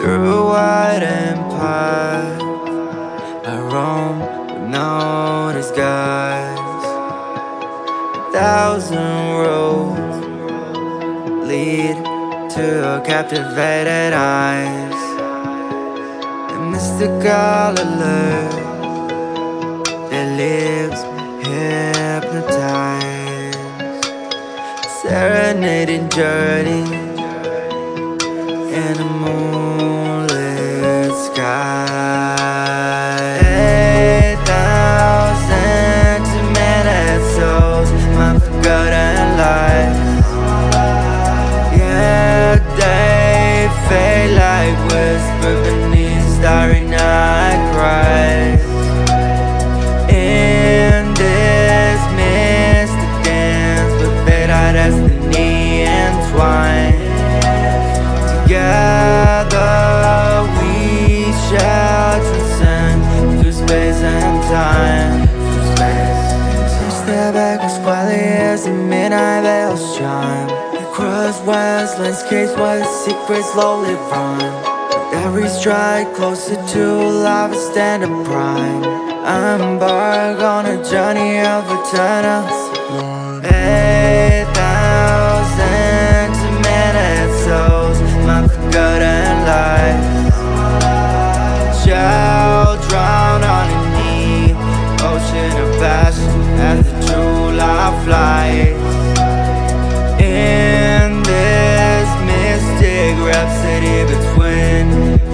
through a wide empire. I roam with no disguise. A thousand roads lead to a captivated eyes. A mystical alert that leaves me hypnotized. Serenading journey in a moonlit like whisper beneath starry night cries. In this mystic dance with fate, our destiny entwined. Together we shall transcend through space and time. Through space and time. Step back as quietly as the midnight bells chime. Across west landscapes the secrets slowly run. Every stride closer to life, stand a prime. I embark on a journey of eternal sublime. Rhapsody between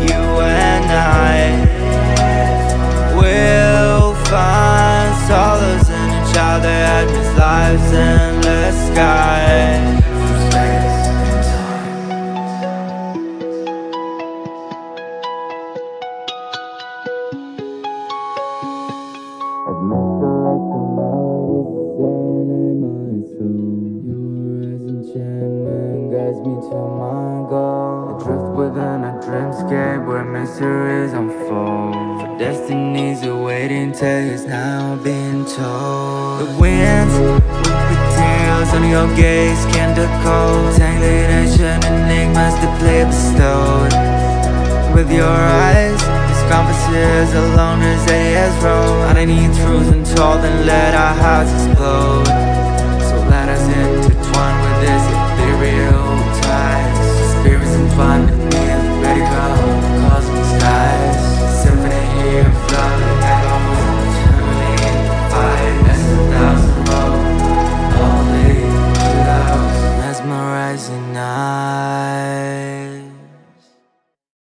you and I, we'll find solace in each other at this life's endless sky. Guides me to my goal. Dreamscape where mysteries unfold. For destinies awaiting tales now being told. The winds whisper tales on your gaze can decode. Tangled ancient enigmas deeply bestowed. With your eyes, these compasses alone as they as roll. Underneath truths untold, and let our hearts explode. So let us intertwine with this ethereal ties. Spirits entwined beneath